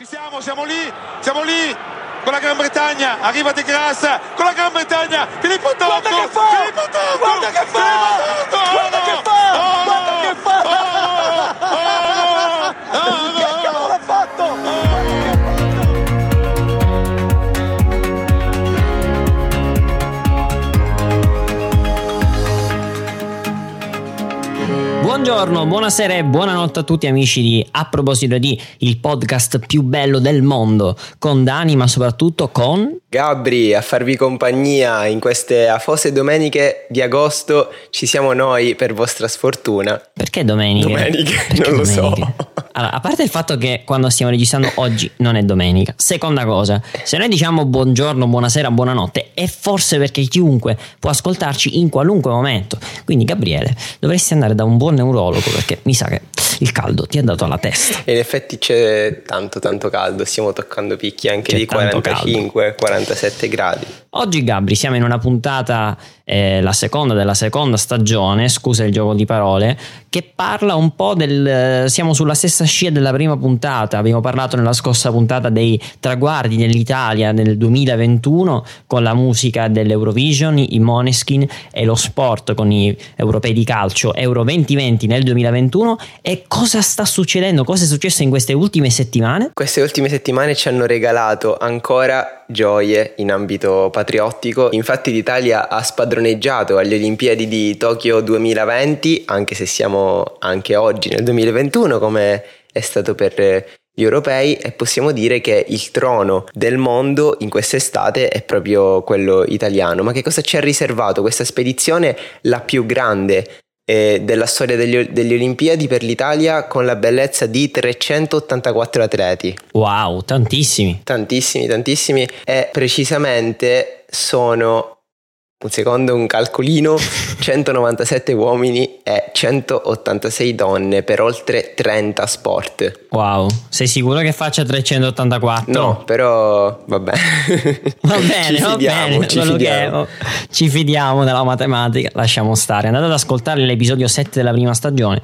Ci siamo, siamo lì, siamo lì con la Gran Bretagna, arriva De Grasse con la Gran Bretagna, Filippo Tocco! Filippo Tocco! Filippo Tocco! Buongiorno, buonasera e buonanotte a tutti amici di A proposito di il podcast più bello del mondo con Dani ma soprattutto con Gabri, a farvi compagnia in queste afose domeniche di agosto ci siamo noi per vostra sfortuna. perché domeniche? Domeniche, Perché non lo so. domeniche? Allora, a parte il fatto che quando stiamo registrando oggi non è domenica. Seconda cosa, se noi diciamo buongiorno, buonasera, buonanotte è forse perché chiunque può ascoltarci in qualunque momento. Quindi Gabriele, dovresti andare da un buon neurologo perché mi sa che il caldo ti è dato alla testa. E in effetti c'è tanto tanto caldo, stiamo toccando picchi anche C'è di tanto 45-47 gradi. Oggi Gabri siamo in una puntata, eh, la seconda della seconda stagione, scusa il gioco di parole, che parla un po' del... siamo sulla stessa scia della prima puntata, abbiamo parlato nella scorsa puntata dei traguardi dell'Italia nel 2021 con la musica dell'Eurovision, i Moneskin e lo sport con i europei di calcio Euro 2020 nel 2021 e cosa sta succedendo, cosa è successo in queste ultime settimane? Queste ultime settimane ci hanno regalato ancora gioie in ambito patriottico. Infatti l'Italia ha spadroneggiato alle Olimpiadi di Tokyo 2020, anche se siamo anche oggi nel 2021 come è stato per gli europei e possiamo dire che il trono del mondo in quest'estate è proprio quello italiano. Ma che cosa ci ha riservato questa spedizione? La più grande eh, della storia degli- delle Olimpiadi per l'Italia con la bellezza di 384 atleti. Wow, tantissimi. Tantissimi, tantissimi. E precisamente sono, secondo, un calcolino, 197 uomini e 186 donne per oltre 30 sport. Wow, sei sicuro che faccia 384? No, però vabbè. Va bene, ci va fidiamo, bene, ci fidiamo. ci fidiamo della matematica, lasciamo stare. Andate ad ascoltare l'episodio 7 della prima stagione,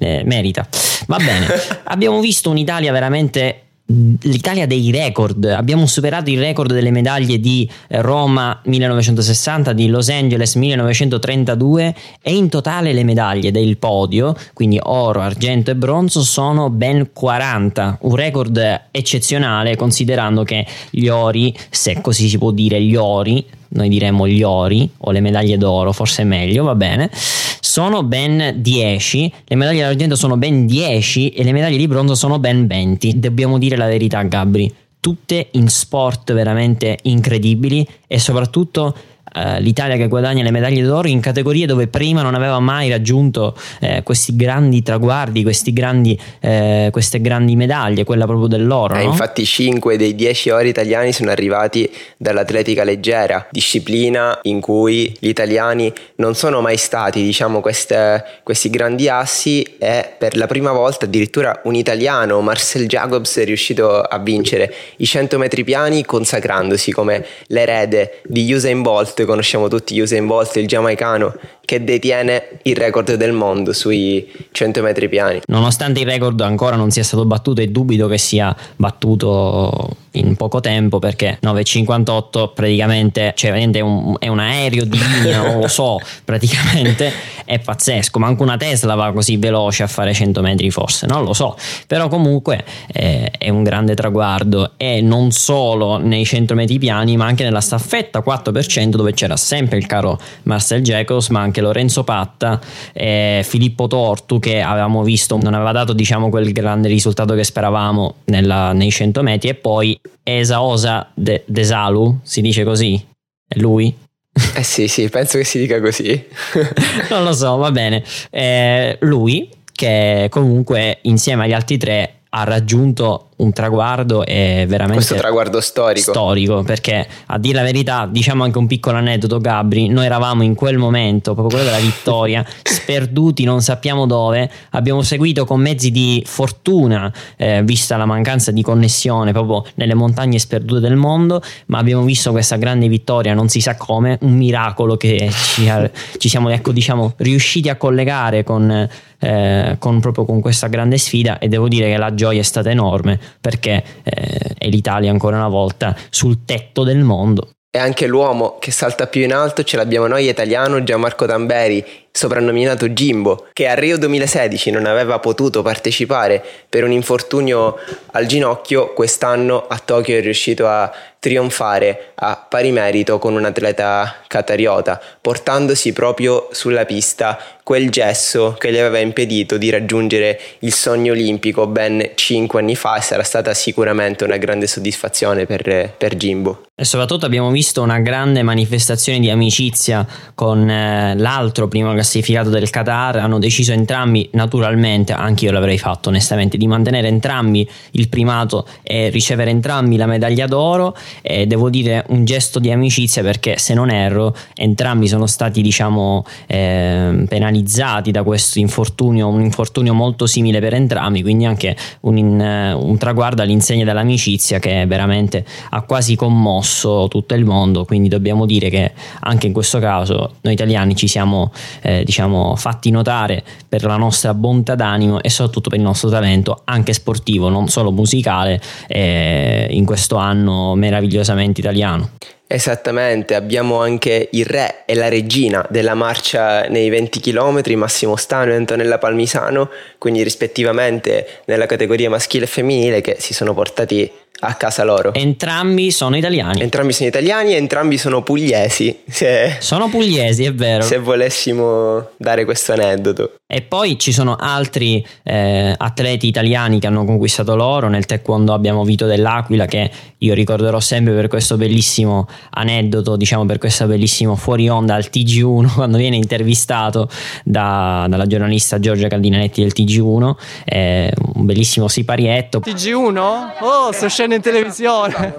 eh, merita. Va bene, abbiamo visto un'Italia veramente l'Italia dei record. Abbiamo superato il record delle medaglie di eh, Roma 1960, di Los Angeles 1932 e in totale le medaglie del podio, quindi oro, argento e bronzo, sono ben 40. Un record eccezionale considerando che gli ori, se così si può dire, gli ori noi diremmo gli ori o le medaglie d'oro, forse è meglio, va bene. Sono ben 10, le medaglie d'argento sono ben 10 e le medaglie di bronzo sono ben 20. Dobbiamo dire la verità, Gabri, tutte in sport veramente incredibili e soprattutto eh, l'Italia che guadagna le medaglie d'oro in categorie dove prima non aveva mai raggiunto eh, questi grandi traguardi, questi grandi, eh, queste grandi medaglie, quella proprio dell'oro. Eh, no? infatti 5 dei 10 ori italiani sono arrivati dall'atletica leggera, disciplina in cui gli italiani non sono mai stati, diciamo, queste- questi grandi assi e per la prima volta addirittura un italiano, Marcel Jacobs, è riuscito a vincere i 100 metri piani consacrandosi come l'erede di Usain Bolt, conosciamo tutti Usain Bolt, il giamaicano che detiene il record del mondo sui 100 metri piani. Nonostante il record ancora non sia stato battuto e dubito che sia battuto in poco tempo perché 9,58 praticamente cioè, è un, è un aereo di linea, non lo so, praticamente è pazzesco, manco una Tesla va così veloce a fare 100 metri forse, non lo so, però comunque eh, è un grande traguardo e non solo nei 100 metri piani ma anche nella staffetta 4% dove c'era sempre il caro Marcel Jacobs ma anche Lorenzo Patta e Filippo Tortu che avevamo visto non aveva dato diciamo quel grande risultato che speravamo nella- nei 100 metri. E poi Esa Osa De, Desalu si dice così? È lui? Eh sì, sì, penso che si dica così. non lo so va bene. Eh, lui che comunque insieme agli altri tre ha raggiunto un traguardo e veramente Questo traguardo storico. storico perché a dire la verità diciamo anche un piccolo aneddoto Gabri noi eravamo in quel momento proprio quello della vittoria sperduti non sappiamo dove abbiamo seguito con mezzi di fortuna eh, vista la mancanza di connessione proprio nelle montagne sperdute del mondo ma abbiamo visto questa grande vittoria non si sa come un miracolo che ci, ci siamo ecco diciamo riusciti a collegare con eh, con proprio con questa grande sfida e devo dire che la gioia è stata enorme perché eh, è l'Italia ancora una volta sul tetto del mondo. E anche l'uomo che salta più in alto ce l'abbiamo noi italiano Gianmarco Tamberi, soprannominato Jimbo, che a Rio 2016 non aveva potuto partecipare per un infortunio al ginocchio, quest'anno a Tokyo è riuscito a trionfare a pari merito con un atleta catariota, portandosi proprio sulla pista quel gesso che gli aveva impedito di raggiungere il sogno olimpico ben 5 anni fa e sarà stata sicuramente una grande soddisfazione per, per Jimbo. E soprattutto abbiamo visto una grande manifestazione di amicizia con eh, l'altro primo classificato del Qatar, hanno deciso entrambi, naturalmente, anche io l'avrei fatto onestamente, di mantenere entrambi il primato e ricevere entrambi la medaglia d'oro. E devo dire un gesto di amicizia perché se non erro entrambi sono stati diciamo eh, penalizzati da questo infortunio un infortunio molto simile per entrambi quindi anche un, in, un traguardo all'insegna dell'amicizia che veramente ha quasi commosso tutto il mondo. Quindi dobbiamo dire che anche in questo caso noi italiani ci siamo eh, diciamo fatti notare per la nostra bontà d'animo e soprattutto per il nostro talento anche sportivo non solo musicale eh, in questo anno meravigliosamente italiano. Esattamente, abbiamo anche il re e la regina della marcia nei 20 km, Massimo Stano e Antonella Palmisano, quindi rispettivamente nella categoria maschile e femminile che si sono portati a casa loro. Entrambi sono italiani. Entrambi sono italiani e entrambi sono pugliesi. Se, sono pugliesi, è vero. Se volessimo dare questo aneddoto. E poi ci sono altri eh, atleti italiani che hanno conquistato l'oro. Nel taekwondo abbiamo Vito dell'Aquila che io ricorderò sempre per questo bellissimo aneddoto, diciamo per questo bellissimo fuori onda al TG1 quando viene intervistato da, dalla giornalista Giorgia Caldinanetti del TG1. Eh, un bellissimo siparietto. TG1? Oh, sto scendendo in televisione.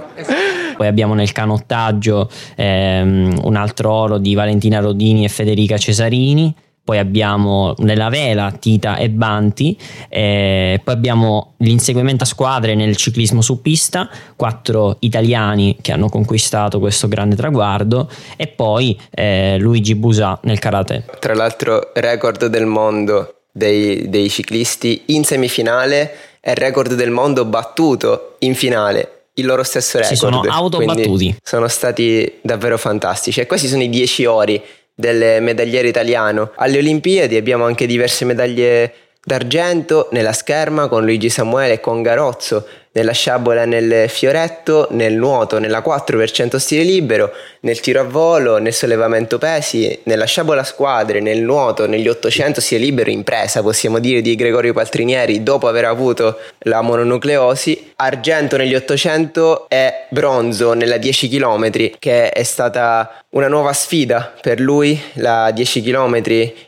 Poi abbiamo nel canottaggio ehm, un altro oro di Valentina Rodini e Federica Cesarini poi abbiamo nella vela Tita e Banti, eh, poi abbiamo l'inseguimento a squadre nel ciclismo su pista, quattro italiani che hanno conquistato questo grande traguardo e poi eh, Luigi Busa nel karate. Tra l'altro record del mondo dei, dei ciclisti in semifinale e record del mondo battuto in finale il loro stesso record. Si sono autobattuti. Sono stati davvero fantastici. E questi sono i 10 ori del medagliere italiano. Alle Olimpiadi abbiamo anche diverse medaglie d'argento nella scherma con Luigi Samuele e con Garozzo, nella sciabola nel fioretto, nel nuoto nella 4% stile libero, nel tiro a volo, nel sollevamento pesi, nella sciabola squadre, nel nuoto, negli 800 stile libero impresa, possiamo dire, di Gregorio Paltrinieri dopo aver avuto la mononucleosi, argento negli 800 e bronzo nella 10 km che è stata una nuova sfida per lui, la 10 km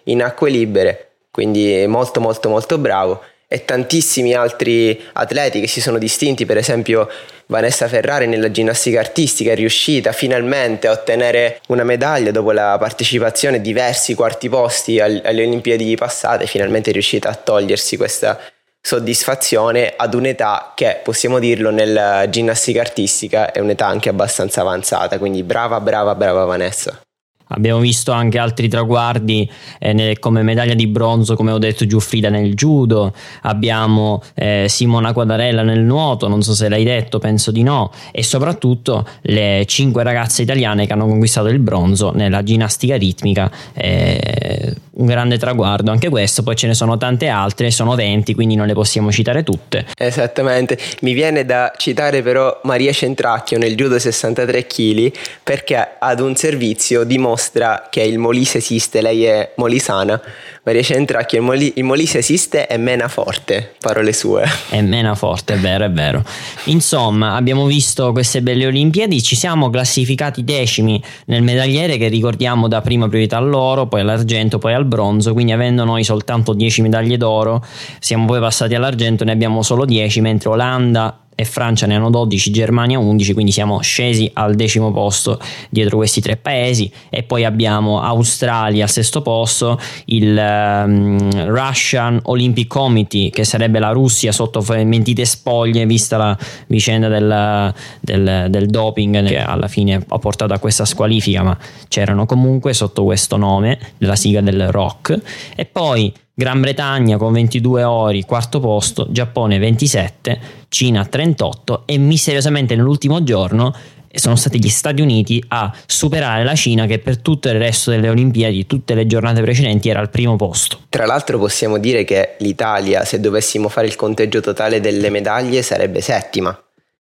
in acque libere quindi molto molto molto bravo e tantissimi altri atleti che si sono distinti, per esempio Vanessa Ferrari nella ginnastica artistica è riuscita finalmente a ottenere una medaglia dopo la partecipazione a diversi quarti posti alle Olimpiadi passate, finalmente è riuscita a togliersi questa soddisfazione ad un'età che possiamo dirlo nella ginnastica artistica è un'età anche abbastanza avanzata, quindi brava brava brava Vanessa. Abbiamo visto anche altri traguardi eh, nel, come medaglia di bronzo, come ho detto, Giuffrida nel judo. Abbiamo eh, Simona Quadarella nel nuoto, non so se l'hai detto, penso di no. E soprattutto le cinque ragazze italiane che hanno conquistato il bronzo nella ginnastica ritmica. Eh, un grande traguardo anche questo, poi ce ne sono tante altre, sono 20, quindi non le possiamo citare tutte. Esattamente, mi viene da citare però Maria Centracchio nel judo 63 kg perché ad un servizio dimostra che il Molise esiste, lei è molisana, Maria Centracchio, il, Moli- il Molise esiste e mena forte, parole sue. È mena forte, è vero, è vero. Insomma, abbiamo visto queste belle Olimpiadi, ci siamo classificati decimi nel medagliere che ricordiamo da prima priorità all'oro, poi all'argento, poi al bronzo, quindi avendo noi soltanto 10 medaglie d'oro, siamo poi passati all'argento, ne abbiamo solo 10, mentre Olanda e Francia ne hanno 12, Germania 11, quindi siamo scesi al decimo posto dietro questi tre paesi. E poi abbiamo Australia al sesto posto, il um, Russian Olympic Committee che sarebbe la Russia sotto mentite spoglie vista la vicenda del, del, del doping che alla fine ha portato a questa squalifica ma c'erano comunque sotto questo nome della sigla del rock. E poi Gran Bretagna con 22 ori, quarto posto, Giappone 27, Cina 38 e misteriosamente nell'ultimo giorno sono stati gli Stati Uniti a superare la Cina che per tutto il resto delle Olimpiadi, tutte le giornate precedenti era al primo posto. Tra l'altro possiamo dire che l'Italia, se dovessimo fare il conteggio totale delle medaglie, sarebbe settima.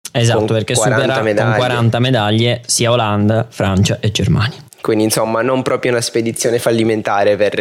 Esatto, perché supera medaglie. con 40 medaglie sia Olanda, Francia e Germania. Quindi insomma non proprio una spedizione fallimentare per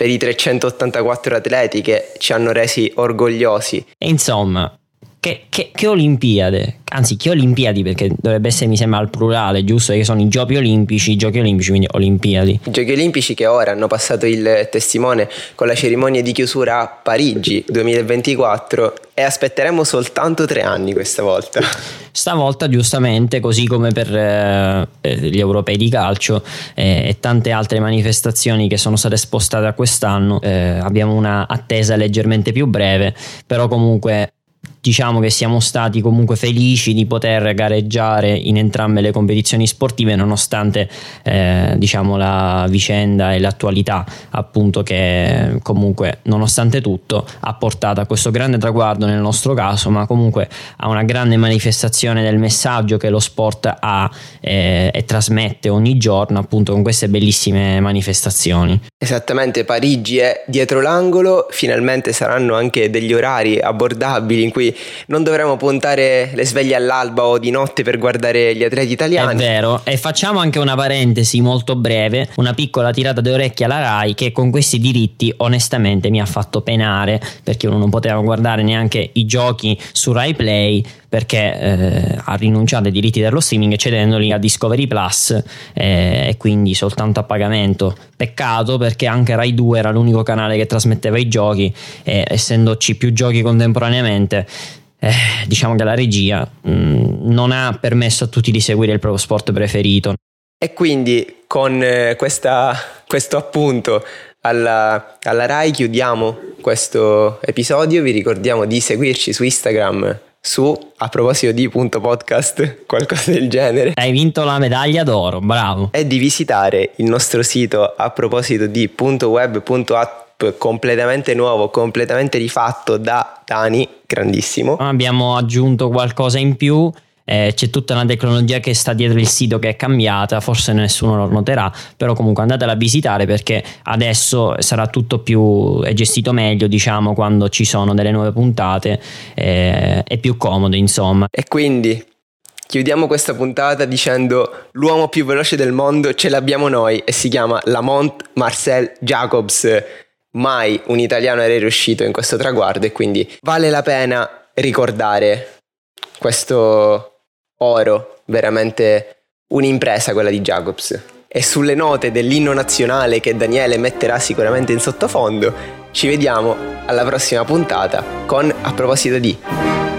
per i 384 atleti che ci hanno resi orgogliosi. E insomma, che, che, che, Olimpiade, anzi che Olimpiadi perché dovrebbe essere mi sembra al plurale, giusto? Che sono i giochi olimpici, i giochi olimpici, quindi Olimpiadi. I giochi olimpici che ora hanno passato il testimone con la cerimonia di chiusura a Parigi 2024 e aspetteremo soltanto tre anni questa volta. Stavolta giustamente, così come per eh, eh, gli europei di calcio eh, e tante altre manifestazioni che sono state spostate a quest'anno, eh, abbiamo una attesa leggermente più breve, però comunque diciamo che siamo stati comunque felici di poter gareggiare in entrambe le competizioni sportive nonostante eh, diciamo la vicenda e l'attualità appunto che comunque nonostante tutto ha portato a questo grande traguardo nel nostro caso ma comunque a una grande manifestazione del messaggio che lo sport ha eh, e trasmette ogni giorno appunto con queste bellissime manifestazioni. Esattamente Parigi è dietro l'angolo finalmente saranno anche degli orari abbordabili in cui non dovremmo puntare le sveglie all'alba o di notte per guardare gli atleti italiani. È vero, e facciamo anche una parentesi molto breve, una piccola tirata d'orecchie alla RAI che con questi diritti onestamente mi ha fatto penare perché uno non poteva guardare neanche i giochi su Rai Play perché eh, ha rinunciato ai diritti dello streaming cedendoli a Discovery Plus eh, e quindi soltanto a pagamento. Peccato perché anche Rai 2 era l'unico canale che trasmetteva i giochi e essendoci più giochi contemporaneamente eh, diciamo che la regia mh, mm, non ha permesso a tutti di seguire il proprio sport preferito. E quindi con eh, questa, questo appunto alla, alla RAI chiudiamo questo episodio, vi ricordiamo di seguirci su Instagram su a proposito di punto podcast, qualcosa del genere. Hai vinto la medaglia d'oro, bravo. E di visitare il nostro sito a proposito di punto web punto app completamente nuovo, completamente rifatto da Dani, grandissimo. Abbiamo aggiunto qualcosa in più eh, c'è tutta una tecnologia che sta dietro il sito che è cambiata, forse nessuno lo noterà, però comunque andatela a visitare perché adesso sarà tutto più è gestito meglio, diciamo, quando ci sono delle nuove puntate, eh, è più comodo, insomma. E quindi Chiudiamo questa puntata dicendo l'uomo più veloce del mondo ce l'abbiamo noi e si chiama Lamont Marcel Jacobs. Mai un italiano era riuscito in questo traguardo e quindi vale la pena ricordare questo oro, veramente un'impresa quella di Jacobs. E sulle note dell'inno nazionale che Daniele metterà sicuramente in sottofondo, ci vediamo alla prossima puntata con A proposito di...